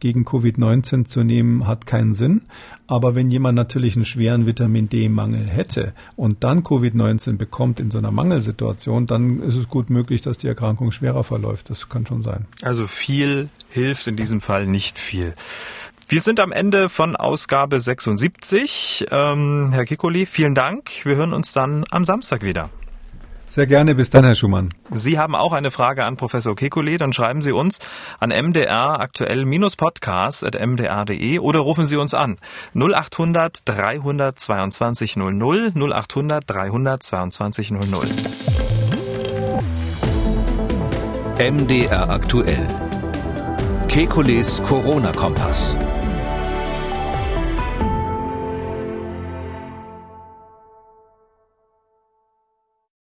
gegen Covid-19 zu nehmen, hat keinen Sinn. Aber wenn jemand natürlich einen schweren Vitamin D-Mangel hätte und dann Covid-19 bekommt in so einer Mangelsituation, dann ist es gut möglich, dass die Erkrankung schwerer verläuft. Das kann schon sein. Also viel hilft in diesem Fall nicht viel. Wir sind am Ende von Ausgabe 76. Ähm, Herr Kikoli, vielen Dank. Wir hören uns dann am Samstag wieder. Sehr gerne. Bis dann, Herr Schumann. Sie haben auch eine Frage an Professor Kekulé, dann schreiben Sie uns an mdr aktuell-podcast.mdr.de oder rufen Sie uns an 0800 322 00 0800 322 00. MDR aktuell. Kekules Corona-Kompass.